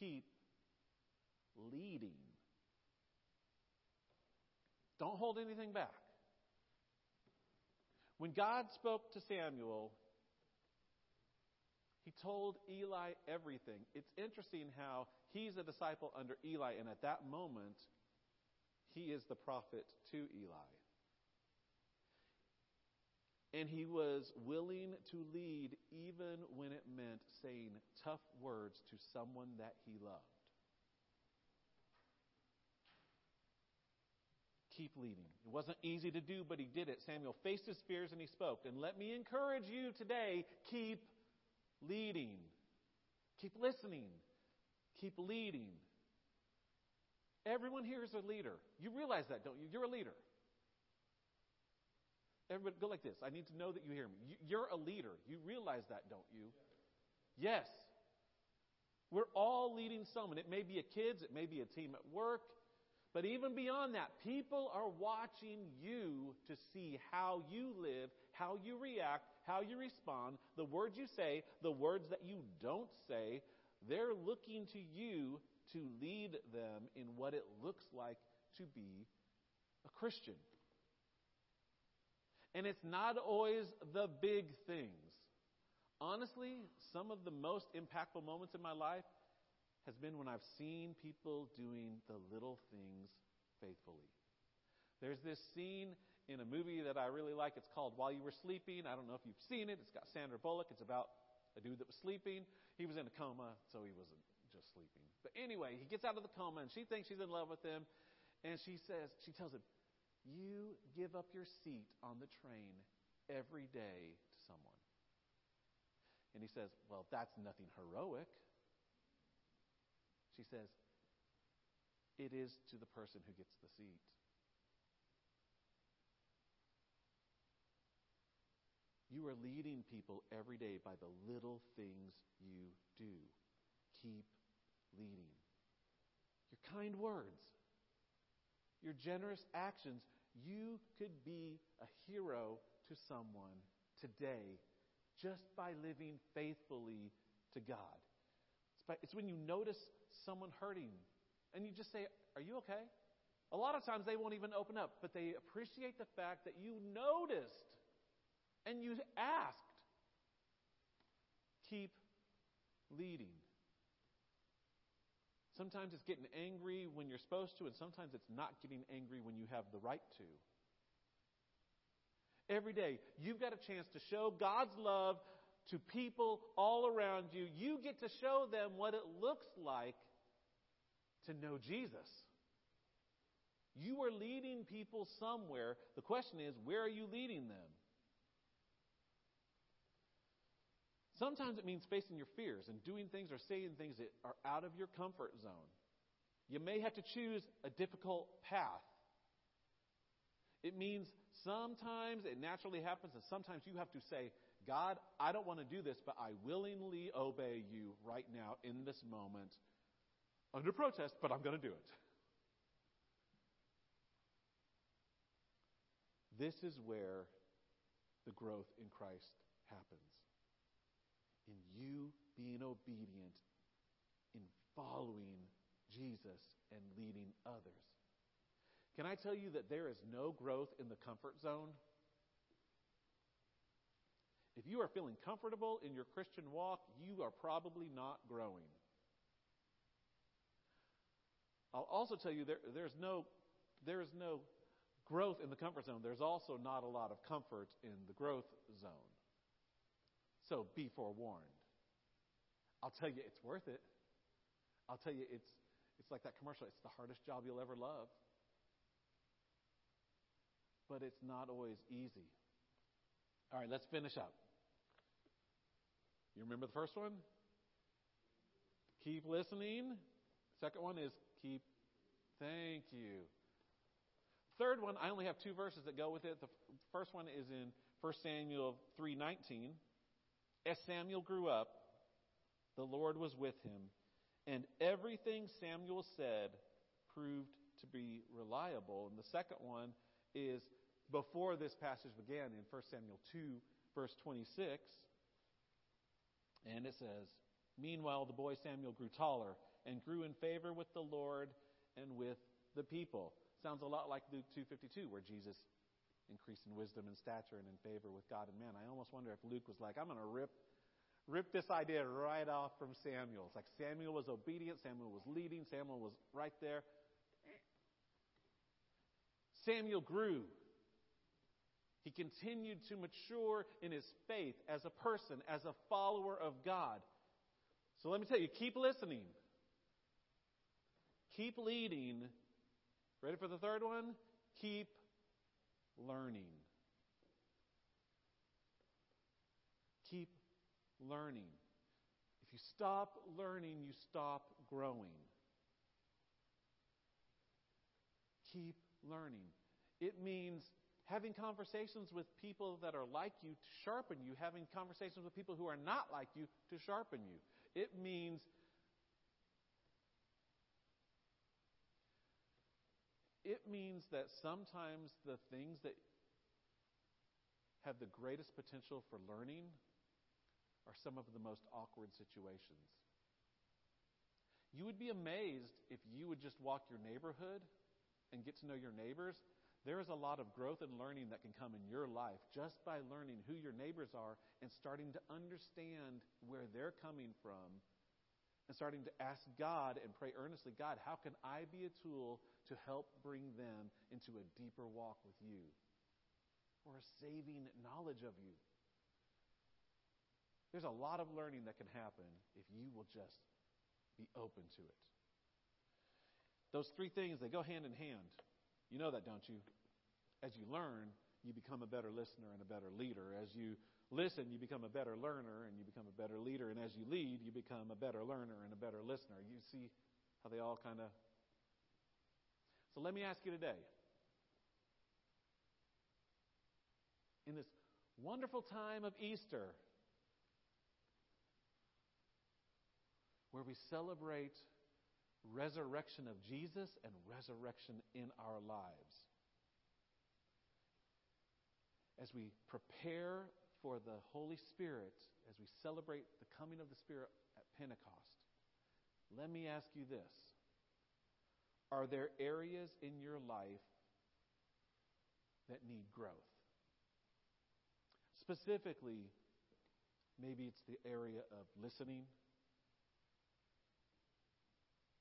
keep leading. Don't hold anything back. When God spoke to Samuel, he told Eli everything. It's interesting how he's a disciple under Eli, and at that moment, he is the prophet to Eli. And he was willing to lead even when it meant saying tough words to someone that he loved. Keep leading. It wasn't easy to do, but he did it. Samuel faced his fears and he spoke. And let me encourage you today keep leading. Keep listening. Keep leading. Everyone here is a leader. You realize that, don't you? You're a leader. Everybody, go like this. I need to know that you hear me. You're a leader. You realize that, don't you? Yes. We're all leading someone. It may be a kids, it may be a team at work, but even beyond that, people are watching you to see how you live, how you react, how you respond, the words you say, the words that you don't say. They're looking to you to lead them in what it looks like to be a Christian. And it's not always the big things. Honestly, some of the most impactful moments in my life has been when I've seen people doing the little things faithfully. There's this scene in a movie that I really like. It's called While You Were Sleeping. I don't know if you've seen it. It's got Sandra Bullock. It's about a dude that was sleeping. He was in a coma, so he wasn't just sleeping. But anyway, he gets out of the coma and she thinks she's in love with him. And she says, she tells him, You give up your seat on the train every day to someone. And he says, Well, that's nothing heroic. She says, It is to the person who gets the seat. You are leading people every day by the little things you do. Keep leading. Your kind words, your generous actions. You could be a hero to someone today just by living faithfully to God. It's, by, it's when you notice someone hurting and you just say, Are you okay? A lot of times they won't even open up, but they appreciate the fact that you noticed and you asked. Keep leading. Sometimes it's getting angry when you're supposed to, and sometimes it's not getting angry when you have the right to. Every day, you've got a chance to show God's love to people all around you. You get to show them what it looks like to know Jesus. You are leading people somewhere. The question is, where are you leading them? Sometimes it means facing your fears and doing things or saying things that are out of your comfort zone. You may have to choose a difficult path. It means sometimes it naturally happens, and sometimes you have to say, God, I don't want to do this, but I willingly obey you right now in this moment under protest, but I'm going to do it. This is where the growth in Christ happens in you being obedient, in following Jesus and leading others. Can I tell you that there is no growth in the comfort zone? If you are feeling comfortable in your Christian walk, you are probably not growing. I'll also tell you there, there's no there is no growth in the comfort zone. There's also not a lot of comfort in the growth zone. So be forewarned. I'll tell you, it's worth it. I'll tell you, it's, it's like that commercial. It's the hardest job you'll ever love. But it's not always easy. All right, let's finish up. You remember the first one? Keep listening. Second one is keep. Thank you. Third one, I only have two verses that go with it. The first one is in 1 Samuel 3:19. As Samuel grew up, the Lord was with him, and everything Samuel said proved to be reliable. And the second one is before this passage began in 1 Samuel 2, verse 26. And it says, Meanwhile, the boy Samuel grew taller and grew in favor with the Lord and with the people. Sounds a lot like Luke 2:52 where Jesus increased in wisdom and stature and in favor with God and man. I almost wonder if Luke was like, I'm going to rip rip this idea right off from Samuel. It's like Samuel was obedient, Samuel was leading, Samuel was right there. Samuel grew. He continued to mature in his faith as a person, as a follower of God. So let me tell you, keep listening. Keep leading. Ready for the third one? Keep learning. Keep learning. If you stop learning, you stop growing. Keep learning. It means having conversations with people that are like you to sharpen you, having conversations with people who are not like you to sharpen you. It means it means that sometimes the things that have the greatest potential for learning are some of the most awkward situations. You would be amazed if you would just walk your neighborhood and get to know your neighbors. There is a lot of growth and learning that can come in your life just by learning who your neighbors are and starting to understand where they're coming from and starting to ask God and pray earnestly God, how can I be a tool to help bring them into a deeper walk with you or a saving knowledge of you? There's a lot of learning that can happen if you will just be open to it. Those three things, they go hand in hand. You know that, don't you? As you learn, you become a better listener and a better leader. As you listen, you become a better learner and you become a better leader. And as you lead, you become a better learner and a better listener. You see how they all kind of. So let me ask you today. In this wonderful time of Easter, where we celebrate resurrection of Jesus and resurrection in our lives. As we prepare for the Holy Spirit, as we celebrate the coming of the Spirit at Pentecost, let me ask you this. Are there areas in your life that need growth? Specifically, maybe it's the area of listening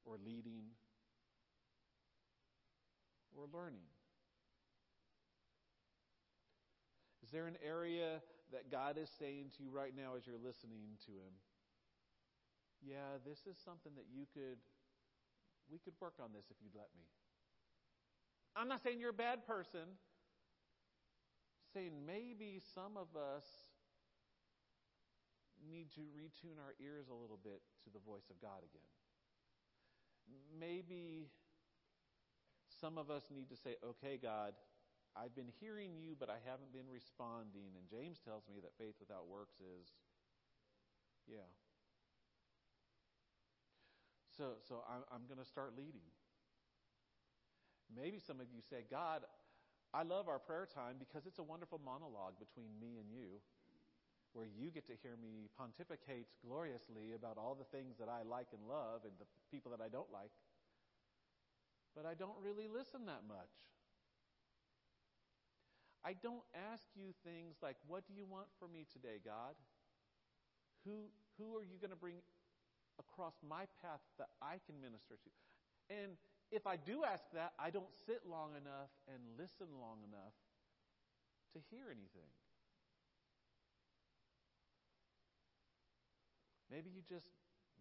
or leading or learning? Is there an area that God is saying to you right now as you're listening to Him? Yeah, this is something that you could, we could work on this if you'd let me. I'm not saying you're a bad person. saying maybe some of us need to retune our ears a little bit to the voice of God again maybe some of us need to say, okay, God, I've been hearing you, but I haven't been responding. And James tells me that faith without works is, yeah. So, so I'm, I'm going to start leading. Maybe some of you say, God, I love our prayer time because it's a wonderful monologue between me and you where you get to hear me pontificate gloriously about all the things that I like and love and the people that I don't like. But I don't really listen that much. I don't ask you things like, What do you want from me today, God? Who, who are you going to bring across my path that I can minister to? And if I do ask that, I don't sit long enough and listen long enough to hear anything. Maybe you just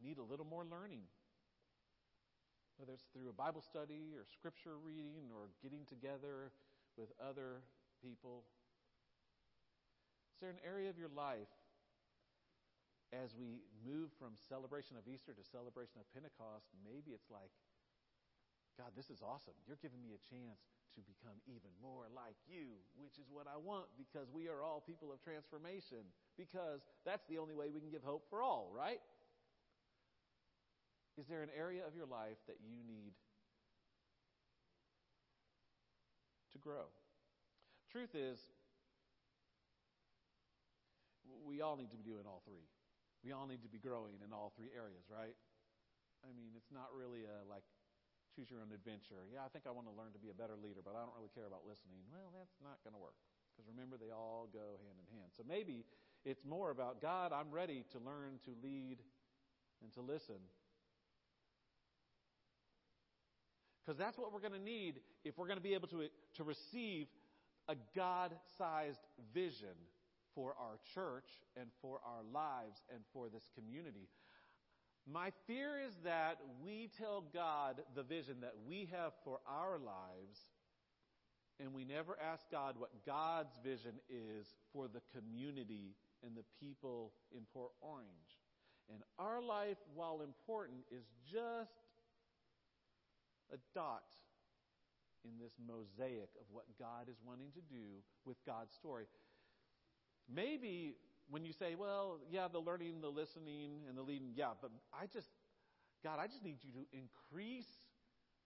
need a little more learning. Whether it's through a Bible study or scripture reading or getting together with other people. Is there an area of your life as we move from celebration of Easter to celebration of Pentecost? Maybe it's like, God, this is awesome. You're giving me a chance to become even more like you, which is what I want because we are all people of transformation. Because that's the only way we can give hope for all, right? Is there an area of your life that you need to grow? Truth is, we all need to be doing all three. we all need to be growing in all three areas, right? I mean, it's not really a like choose your own adventure. Yeah, I think I want to learn to be a better leader, but I don't really care about listening. Well, that's not going to work because remember, they all go hand in hand. So maybe it's more about God, I'm ready to learn to lead and to listen. Because that's what we're going to need if we're going to be able to, to receive a God sized vision for our church and for our lives and for this community. My fear is that we tell God the vision that we have for our lives, and we never ask God what God's vision is for the community and the people in Port Orange. And our life, while important, is just a dot in this mosaic of what God is wanting to do with God's story. Maybe when you say, well, yeah, the learning, the listening, and the leading, yeah, but I just, God, I just need you to increase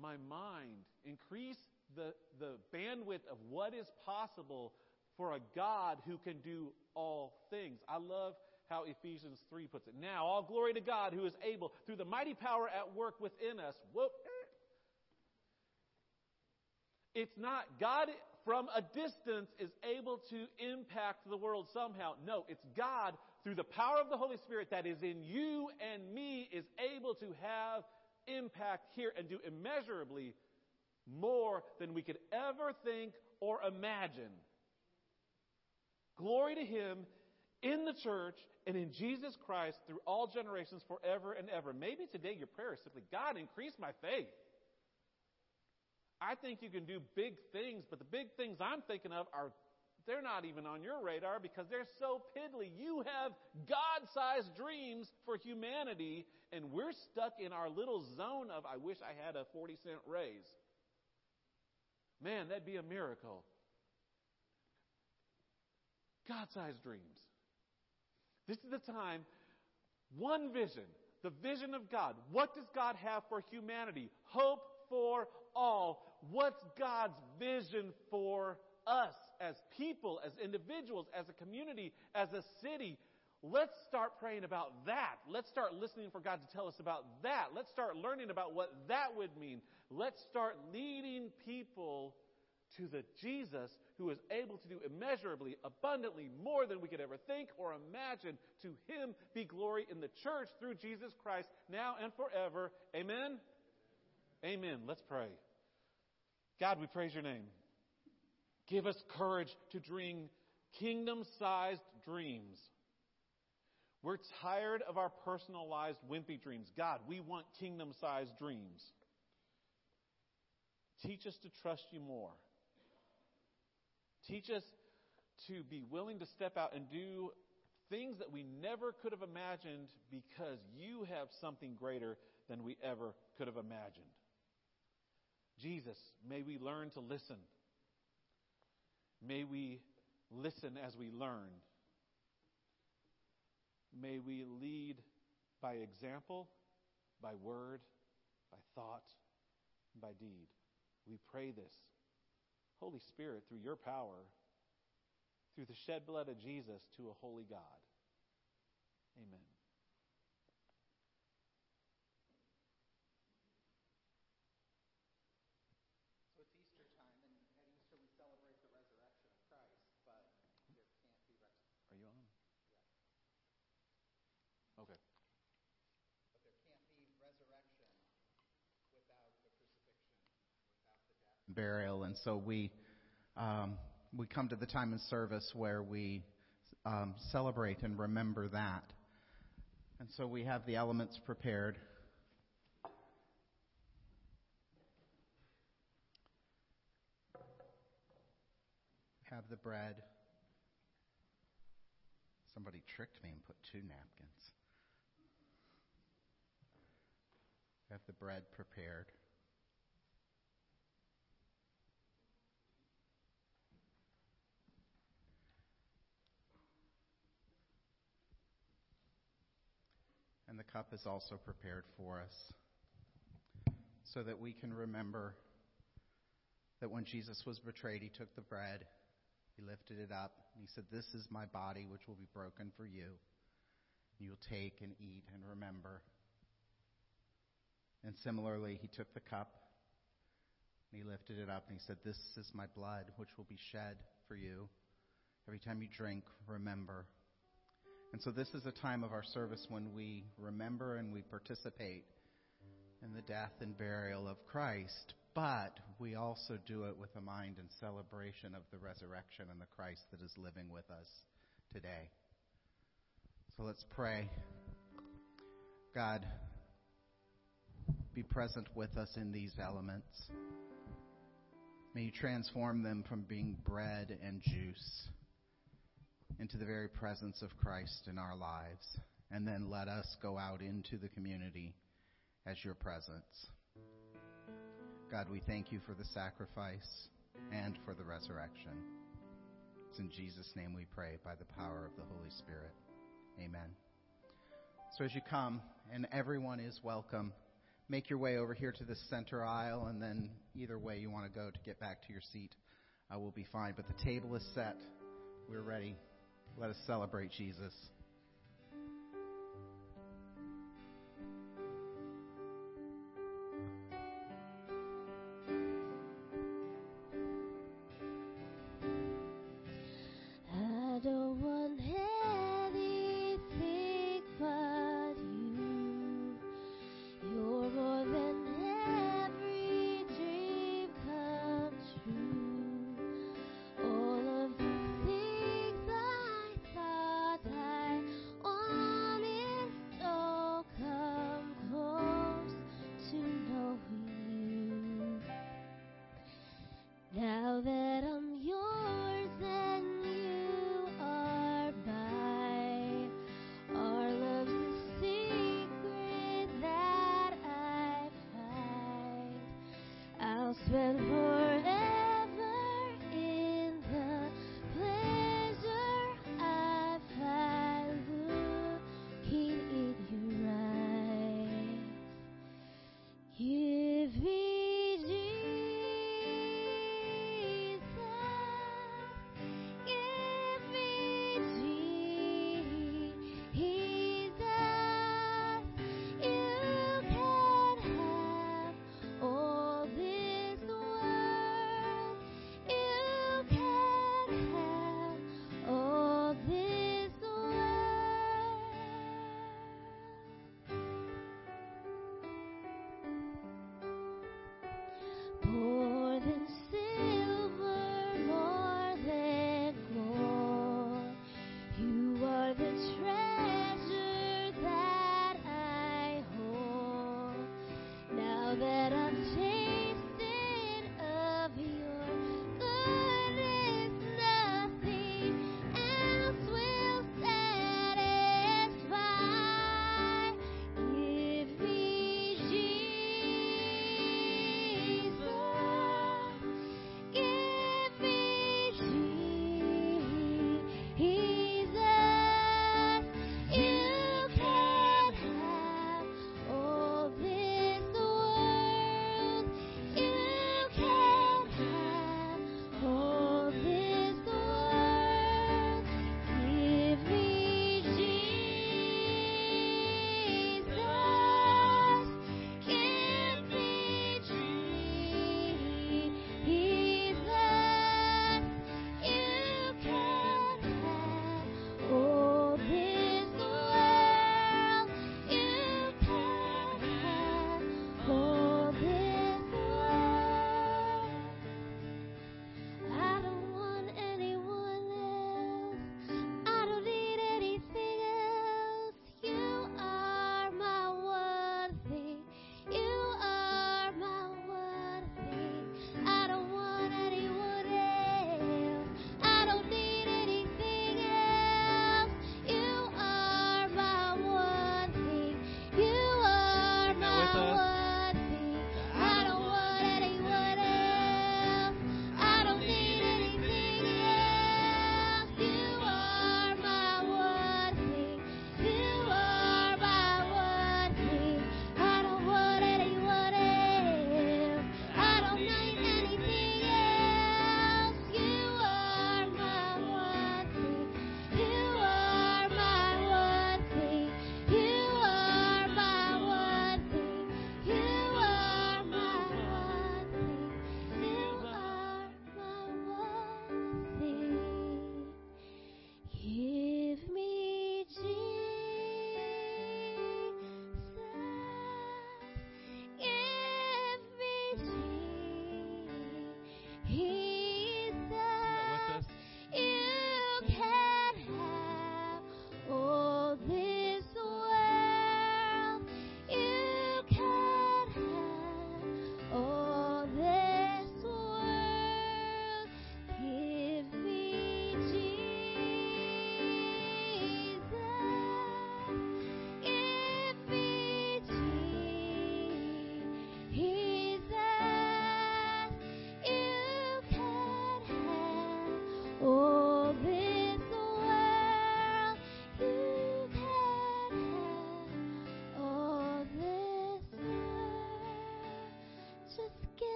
my mind, increase the, the bandwidth of what is possible for a God who can do all things. I love how Ephesians 3 puts it. Now, all glory to God who is able, through the mighty power at work within us. Whoop. It's not God from a distance is able to impact the world somehow. No, it's God through the power of the Holy Spirit that is in you and me is able to have impact here and do immeasurably more than we could ever think or imagine. Glory to Him in the church and in Jesus Christ through all generations forever and ever. Maybe today your prayer is simply, God, increase my faith. I think you can do big things, but the big things I'm thinking of are they're not even on your radar because they're so piddly. You have God sized dreams for humanity, and we're stuck in our little zone of, I wish I had a 40 cent raise. Man, that'd be a miracle. God sized dreams. This is the time, one vision, the vision of God. What does God have for humanity? Hope for all. What's God's vision for us as people, as individuals, as a community, as a city? Let's start praying about that. Let's start listening for God to tell us about that. Let's start learning about what that would mean. Let's start leading people to the Jesus who is able to do immeasurably, abundantly more than we could ever think or imagine. To him be glory in the church through Jesus Christ now and forever. Amen. Amen. Let's pray. God, we praise your name. Give us courage to dream kingdom sized dreams. We're tired of our personalized, wimpy dreams. God, we want kingdom sized dreams. Teach us to trust you more. Teach us to be willing to step out and do things that we never could have imagined because you have something greater than we ever could have imagined. Jesus, may we learn to listen. May we listen as we learn. May we lead by example, by word, by thought, by deed. We pray this. Holy Spirit, through your power, through the shed blood of Jesus, to a holy God. Amen. Burial, and so we um, we come to the time in service where we um, celebrate and remember that. And so we have the elements prepared. Have the bread. Somebody tricked me and put two napkins. Have the bread prepared. The cup is also prepared for us so that we can remember that when Jesus was betrayed, he took the bread, he lifted it up, and he said, This is my body, which will be broken for you. You'll take and eat and remember. And similarly, he took the cup and he lifted it up and he said, This is my blood, which will be shed for you. Every time you drink, remember. And so, this is a time of our service when we remember and we participate in the death and burial of Christ, but we also do it with a mind and celebration of the resurrection and the Christ that is living with us today. So let's pray. God, be present with us in these elements. May you transform them from being bread and juice into the very presence of Christ in our lives. And then let us go out into the community as your presence. God, we thank you for the sacrifice and for the resurrection. It's in Jesus' name we pray by the power of the Holy Spirit. Amen. So as you come, and everyone is welcome, make your way over here to the center aisle, and then either way you want to go to get back to your seat uh, will be fine. But the table is set. We're ready. Let us celebrate Jesus. that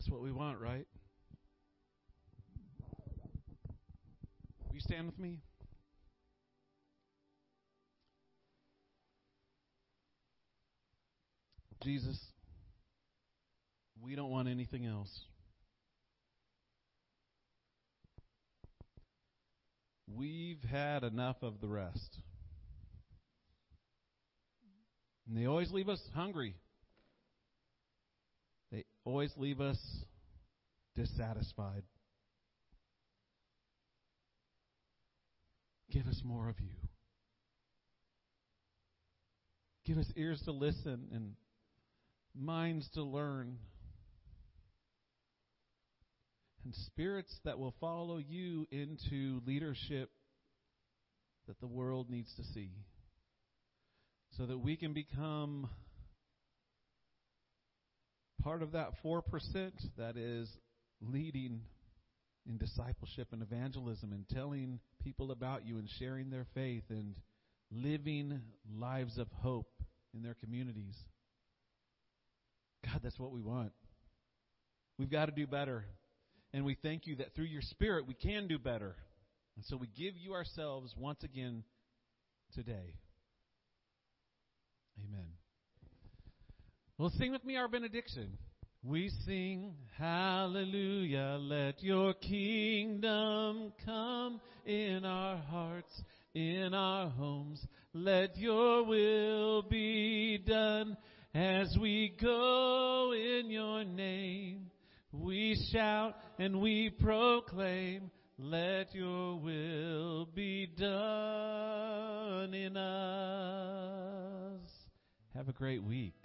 That's what we want, right? Will you stand with me? Jesus, we don't want anything else. We've had enough of the rest. And they always leave us hungry. Always leave us dissatisfied. Give us more of you. Give us ears to listen and minds to learn and spirits that will follow you into leadership that the world needs to see so that we can become part of that 4% that is leading in discipleship and evangelism and telling people about you and sharing their faith and living lives of hope in their communities. God, that's what we want. We've got to do better. And we thank you that through your Spirit we can do better. And so we give you ourselves once again today. Amen. Well, sing with me our benediction. We sing, Hallelujah, let your kingdom come in our hearts, in our homes. Let your will be done as we go in your name. We shout and we proclaim, let your will be done in us. Have a great week.